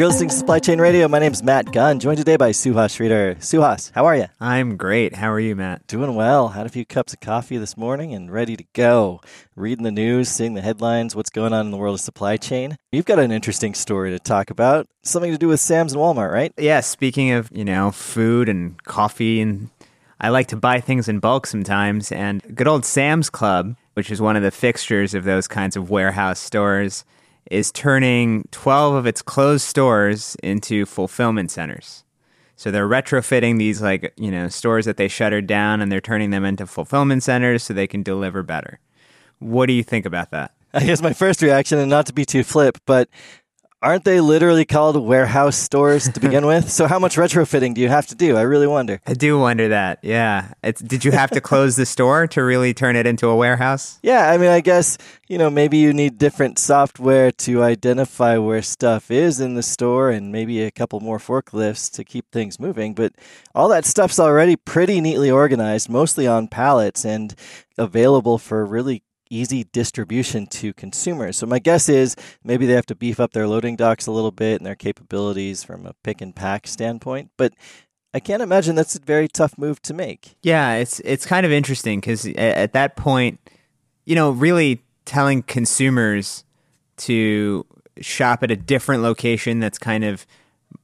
You're listening to Supply Chain Radio. My name's Matt Gunn, joined today by Suhas Sreedhar. Suhas, how are you? I'm great. How are you, Matt? Doing well. Had a few cups of coffee this morning and ready to go. Reading the news, seeing the headlines, what's going on in the world of supply chain. You've got an interesting story to talk about. Something to do with Sam's and Walmart, right? Yeah, speaking of, you know, food and coffee and I like to buy things in bulk sometimes and good old Sam's Club, which is one of the fixtures of those kinds of warehouse stores is turning 12 of its closed stores into fulfillment centers. So they're retrofitting these like, you know, stores that they shuttered down and they're turning them into fulfillment centers so they can deliver better. What do you think about that? I guess my first reaction, and not to be too flip, but aren't they literally called warehouse stores to begin with? So how much retrofitting do you have to do? I really wonder. I do wonder that. Yeah. It's, did you have to close the store to really turn it into a warehouse? Yeah, I mean, I guess, you know, maybe you need different software to identify where stuff is in the store and maybe a couple more forklifts to keep things moving, but all that stuff's already pretty neatly organized, mostly on pallets and available for really easy distribution to consumers. So my guess is maybe they have to beef up their loading docks a little bit and their capabilities from a pick and pack standpoint, but I can't imagine that's a very tough move to make. Yeah, it's it's kind of interesting cuz at that point, you know, really telling consumers to shop at a different location that's kind of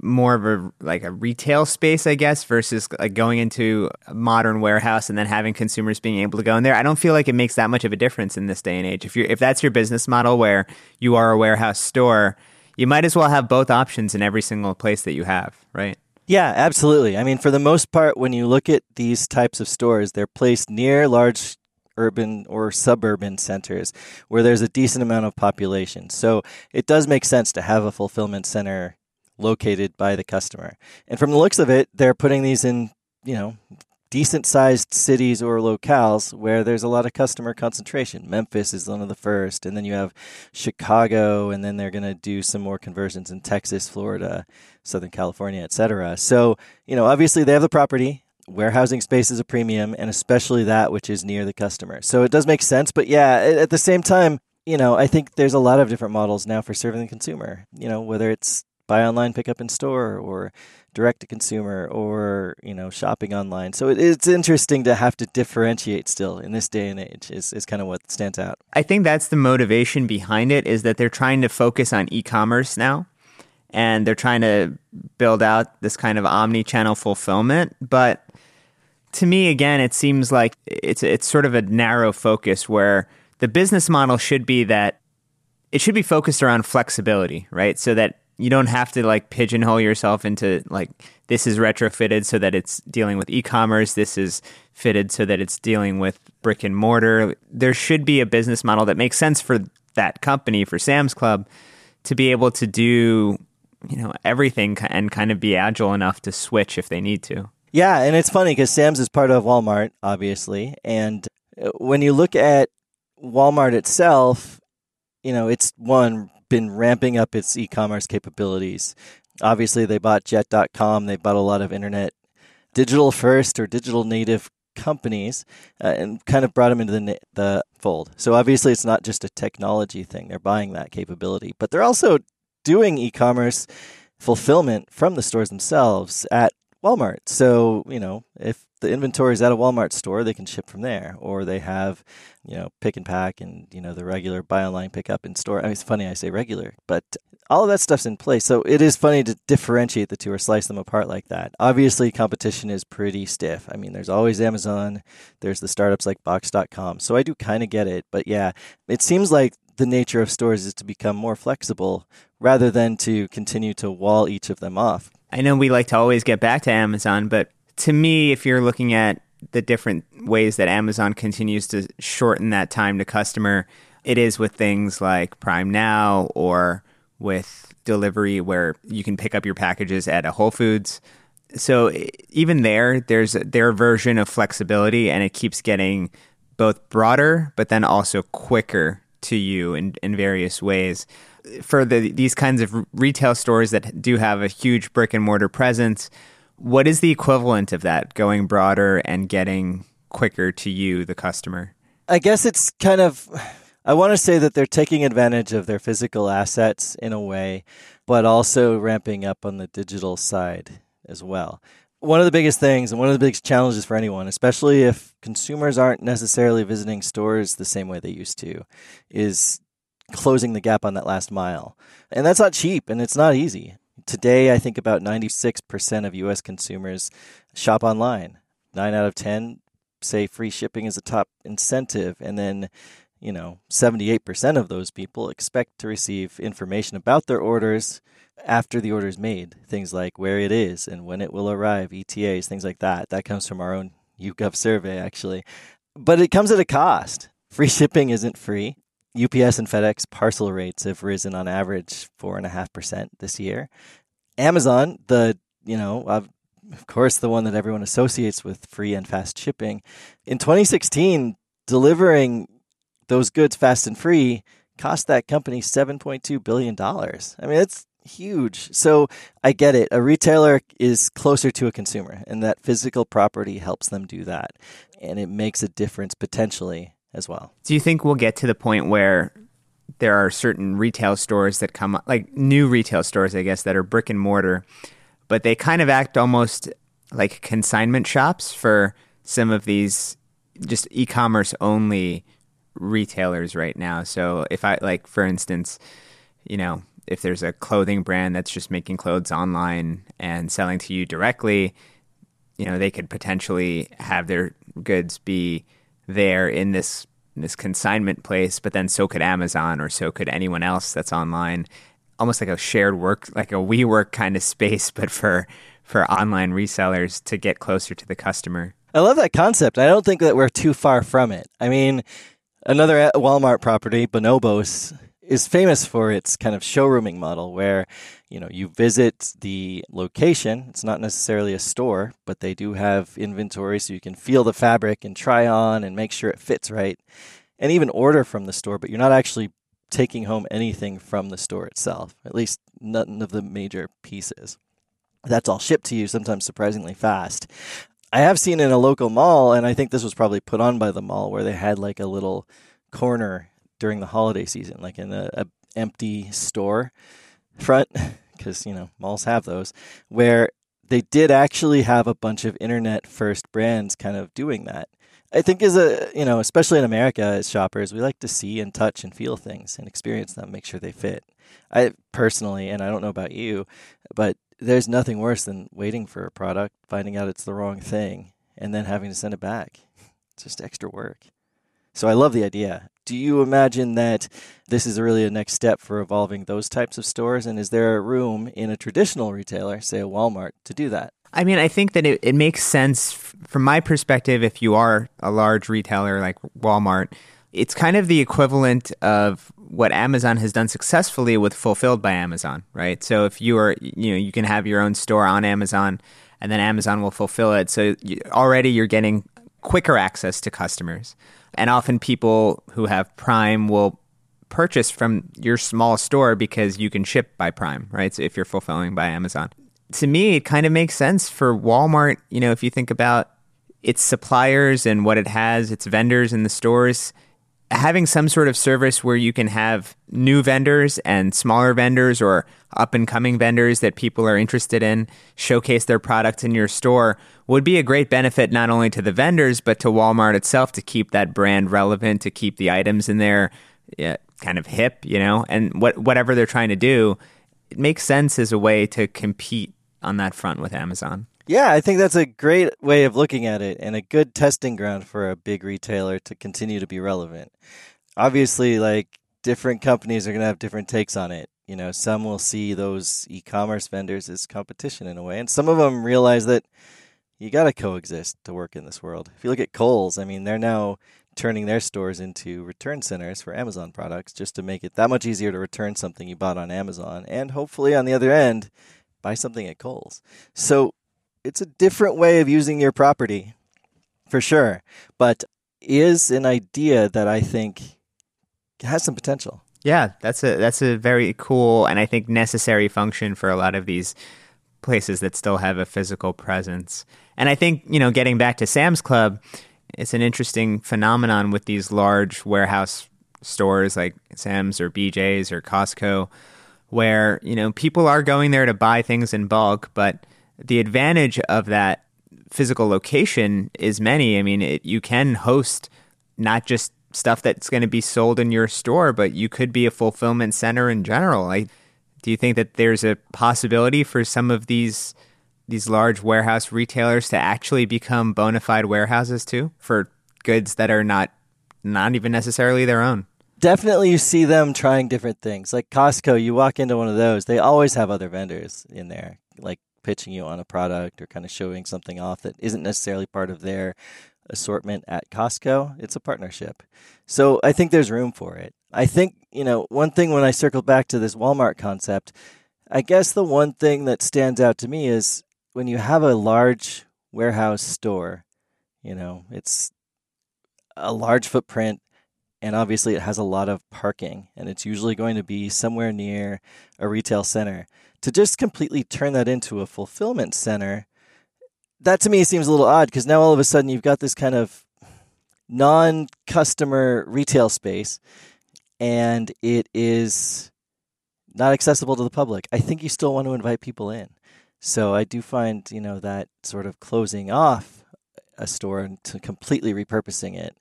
more of a like a retail space, I guess, versus like going into a modern warehouse and then having consumers being able to go in there. I don't feel like it makes that much of a difference in this day and age. If you if that's your business model where you are a warehouse store, you might as well have both options in every single place that you have, right? Yeah, absolutely. I mean, for the most part, when you look at these types of stores, they're placed near large urban or suburban centers where there's a decent amount of population. So it does make sense to have a fulfillment center located by the customer. And from the looks of it, they're putting these in, you know, decent sized cities or locales where there's a lot of customer concentration. Memphis is one of the first, and then you have Chicago, and then they're going to do some more conversions in Texas, Florida, Southern California, etc. So, you know, obviously they have the property. Warehousing space is a premium, and especially that which is near the customer. So it does make sense. But yeah, at the same time, you know, I think there's a lot of different models now for serving the consumer. You know, whether it's buy online, pick up in store, or direct to consumer, or you know, shopping online. So it, it's interesting to have to differentiate still in this day and age. Is is kind of what stands out. I think that's the motivation behind it. Is that they're trying to focus on e-commerce now, and they're trying to build out this kind of omni-channel fulfillment, but to me again it seems like it's it's sort of a narrow focus where the business model should be that it should be focused around flexibility, right? So that you don't have to like pigeonhole yourself into like this is retrofitted so that it's dealing with e-commerce. This is fitted so that it's dealing with brick and mortar. There should be a business model that makes sense for that company for Sam's Club to be able to do you know everything and kind of be agile enough to switch if they need to. Yeah and it's funny because Sam's is part of Walmart obviously and uh, when you look at Walmart itself you know it's one been ramping up its e-commerce capabilities. Obviously, they bought Jet.com. They bought a lot of internet digital first or digital native companies uh, and kind of brought them into the the fold. So obviously, it's not just a technology thing. They're buying that capability, but they're also doing e-commerce fulfillment from the stores themselves at Walmart. So, you know, if the inventory is at a Walmart store, they can ship from there, or they have, you know, pick and pack and, you know, the regular buy online, pick up in store. I mean, it's funny I say regular, but all of that stuff's in place. So it is funny to differentiate the two or slice them apart like that. Obviously, competition is pretty stiff. I mean, there's always Amazon, there's the startups like Boxed.com. So I do kind of get it. But yeah, it seems like the nature of stores is to become more flexible rather than to continue to wall each of them off. I know we like to always get back to Amazon, but to me, if you're looking at the different ways that Amazon continues to shorten that time to customer, it is with things like Prime Now or with delivery where you can pick up your packages at a Whole Foods. So even there, there's their version of flexibility, and it keeps getting both broader, but then also quicker to you in, in various ways for the, these kinds of retail stores that do have a huge brick and mortar presence, what is the equivalent of that going broader and getting quicker to you, the customer? I guess it's kind of I want to say that they're taking advantage of their physical assets in a way, but also ramping up on the digital side as well. One of the biggest things and one of the biggest challenges for anyone, especially if consumers aren't necessarily visiting stores the same way they used to, is closing the gap on that last mile. And that's not cheap and it's not easy. Today, I think about 96% of US consumers shop online. Nine out of 10 say free shipping is a top incentive. And then, you know, 78% of those people expect to receive information about their orders after the order is made. Things like where it is and when it will arrive, ETAs, things like that. That comes from our own YouGov survey, actually. But it comes at a cost. Free shipping isn't free. UPS and FedEx parcel rates have risen on average four and a half percent this year. Amazon, the you know, of course, the one that everyone associates with free and fast shipping, in 2016, delivering those goods fast and free cost that company 7.2 billion dollars. I mean, it's huge. So I get it. A retailer is closer to a consumer, and that physical property helps them do that, and it makes a difference potentially as well. Do you think we'll get to the point where there are certain retail stores that come like new retail stores, I guess, that are brick and mortar, but they kind of act almost like consignment shops for some of these just e-commerce only retailers right now. So if I like for instance, you know, if there's a clothing brand that's just making clothes online and selling to you directly, you know, they could potentially have their goods be there in this this consignment place, but then so could Amazon or so could anyone else that's online. Almost like a shared work, like a WeWork kind of space, but for for online resellers to get closer to the customer. I love that concept. I don't think that we're too far from it. I mean, another Walmart property, Bonobos, is famous for its kind of showrooming model where you know you visit the location it's not necessarily a store but they do have inventory so you can feel the fabric and try on and make sure it fits right and even order from the store but you're not actually taking home anything from the store itself at least none of the major pieces. That's all shipped to you sometimes surprisingly fast. I have seen in a local mall and i think this was probably put on by the mall where they had like a little corner during the holiday season, like in a, a empty store front, because you know malls have those, where they did actually have a bunch of internet first brands kind of doing that. I think as a you know, especially in America as shoppers, we like to see and touch and feel things and experience them, make sure they fit. I personally, and I don't know about you, but there's nothing worse than waiting for a product, finding out it's the wrong thing, and then having to send it back. It's just extra work. So I love the idea. Do you imagine that this is really a next step for evolving those types of stores? And is there a room in a traditional retailer, say a Walmart, to do that? I mean, I think that it, it makes sense from my perspective if you are a large retailer like Walmart. It's kind of the equivalent of what Amazon has done successfully with Fulfilled by Amazon, right? So if you are, you know, you can have your own store on Amazon and then Amazon will fulfill it. So you, already you're getting quicker access to customers. And often people who have Prime will purchase from your small store because you can ship by Prime, right? So if you're fulfilling by Amazon. To me, it kind of makes sense for Walmart, you know, if you think about its suppliers and what it has, its vendors in the stores, having some sort of service where you can have new vendors and smaller vendors or up and coming vendors that people are interested in showcase their products in your store would be a great benefit not only to the vendors but to Walmart itself to keep that brand relevant to keep the items in there yeah, kind of hip you know? And what whatever they're trying to do it makes sense as a way to compete on that front with Amazon yeah, I think that's a great way of looking at it and a good testing ground for a big retailer to continue to be relevant. Obviously, like different companies are going to have different takes on it. You know, some will see those e-commerce vendors as competition in a way, and some of them realize that you got to coexist to work in this world. If you look at Kohl's, I mean, they're now turning their stores into return centers for Amazon products just to make it that much easier to return something you bought on Amazon and hopefully on the other end buy something at Kohl's. So it's a different way of using your property for sure, but is an idea that I think has some potential. Yeah, that's a that's a very cool and I think necessary function for a lot of these places that still have a physical presence. And I think, you know, getting back to Sam's Club, it's an interesting phenomenon with these large warehouse stores like Sam's or BJ's or Costco, where you know people are going there to buy things in bulk, but the advantage of that physical location is many. I mean, it, you can host not just stuff that's going to be sold in your store, but you could be a fulfillment center in general. Do you think that there's a possibility for some of these these large warehouse retailers to actually become bona fide warehouses too for goods that are not not even necessarily their own? Definitely, you see them trying different things. Like Costco, you walk into one of those, they always have other vendors in there, like pitching you on a product or kind of showing something off that isn't necessarily part of their assortment at Costco. It's a partnership. So I think there's room for it. I think, you know, one thing when I circle back to this Walmart concept, I guess the one thing that stands out to me is when you have a large warehouse store, you know, it's a large footprint and obviously it has a lot of parking and it's usually going to be somewhere near a retail center to just completely turn that into a fulfillment center that to me seems a little odd because now all of a sudden you've got this kind of non-customer retail space and it is not accessible to the public. I think you still want to invite people in. So i do find you know that sort of closing off a store and to completely repurposing it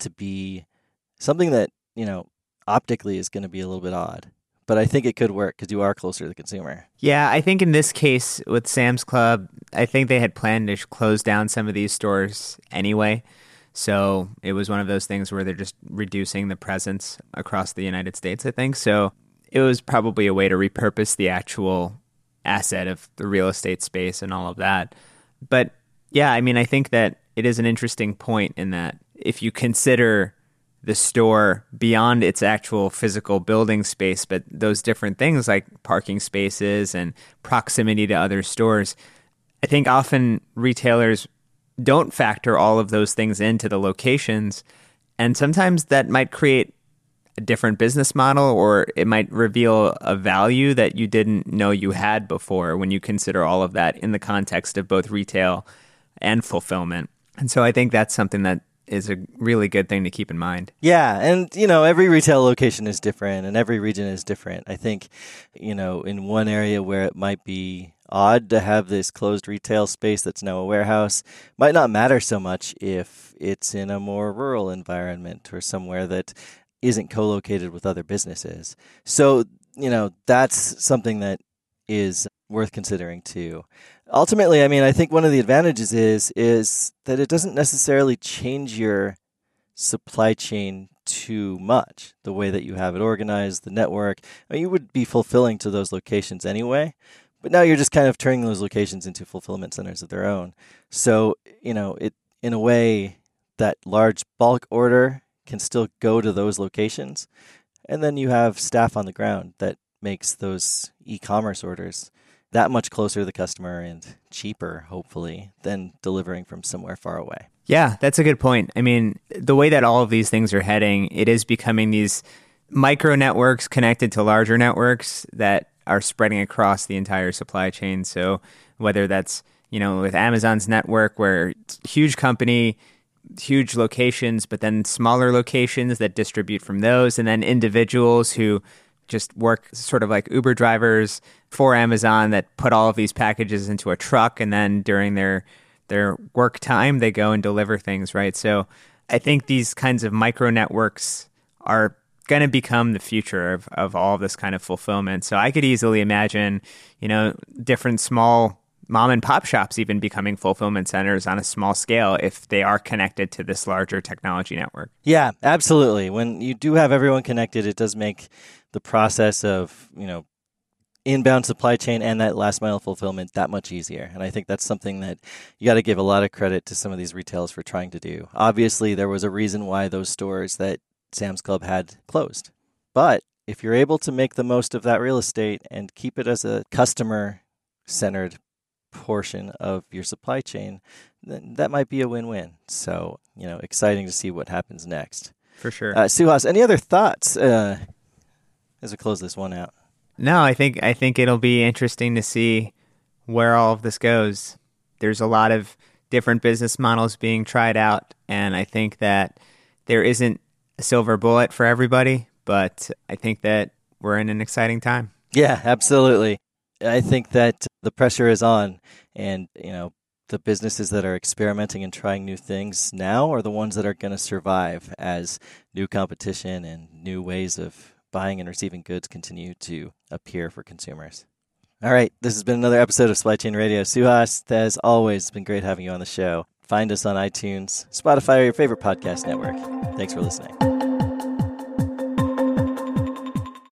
to be something that you know optically is going to be a little bit odd but I think it could work because you are closer to the consumer. Yeah, I think in this case with Sam's Club, I think they had planned to close down some of these stores anyway. So it was one of those things where they're just reducing the presence across the United States, I think. So it was probably a way to repurpose the actual asset of the real estate space and all of that. But yeah, I mean, I think that it is an interesting point in that if you consider the store beyond its actual physical building space, but those different things like parking spaces and proximity to other stores. I think often retailers don't factor all of those things into the locations. And sometimes that might create a different business model or it might reveal a value that you didn't know you had before when you consider all of that in the context of both retail and fulfillment. And so I think that's something that is a really good thing to keep in mind. Yeah, and you know, every retail location is different and every region is different. I think, you know, in one area where it might be odd to have this closed retail space that's now a warehouse might not matter so much if it's in a more rural environment or somewhere that isn't co-located with other businesses. So, you know, that's something that is worth considering too ultimately, I mean, I think one of the advantages is is that it doesn't necessarily change your supply chain too much. The way that you have it organized, the network, I mean, you would be fulfilling to those locations anyway. But now you're just kind of turning those locations into fulfillment centers of their own. So, you know, it in a way that large bulk order can still go to those locations. And then you have staff on the ground that makes those e-commerce orders that much closer to the customer and cheaper, hopefully, than delivering from somewhere far away. Yeah, that's a good point. I mean, the way that all of these things are heading, it is becoming these micro networks connected to larger networks that are spreading across the entire supply chain. So whether that's, you know, with Amazon's network where it's a huge company, huge locations, but then smaller locations that distribute from those, and then individuals who just work sort of like Uber drivers for Amazon that put all of these packages into a truck and then during their their work time they go and deliver things, right? So I think these kinds of micro networks are going to become the future of, of all of this kind of fulfillment. So I could easily imagine, you know, different small mom and pop shops even becoming fulfillment centers on a small scale if they are connected to this larger technology network. Yeah, absolutely. When you do have everyone connected, it does make the process of you know inbound supply chain and that last mile fulfillment that much easier. And I think that's something that you got to give a lot of credit to some of these retailers for trying to do. Obviously, there was a reason why those stores that Sam's Club had closed. But if you're able to make the most of that real estate and keep it as a customer centered portion of your supply chain, then that might be a win win. So, you know, exciting to see what happens next. For sure. Uh, Suhas, any other thoughts uh, as we close this one out? No, I think I think it'll be interesting to see where all of this goes. There's a lot of different business models being tried out, and I think that there isn't a silver bullet for everybody, but I think that we're in an exciting time. Yeah, absolutely. I think that the pressure is on, and you know, the businesses that are experimenting and trying new things now are the ones that are going to survive as new competition and new ways of buying and receiving goods continue to appear for consumers. All right, this has been another episode of Supply Chain Radio. Suhas, as always, it's been great having you on the show. Find us on iTunes, Spotify, or your favorite podcast network. Thanks for listening.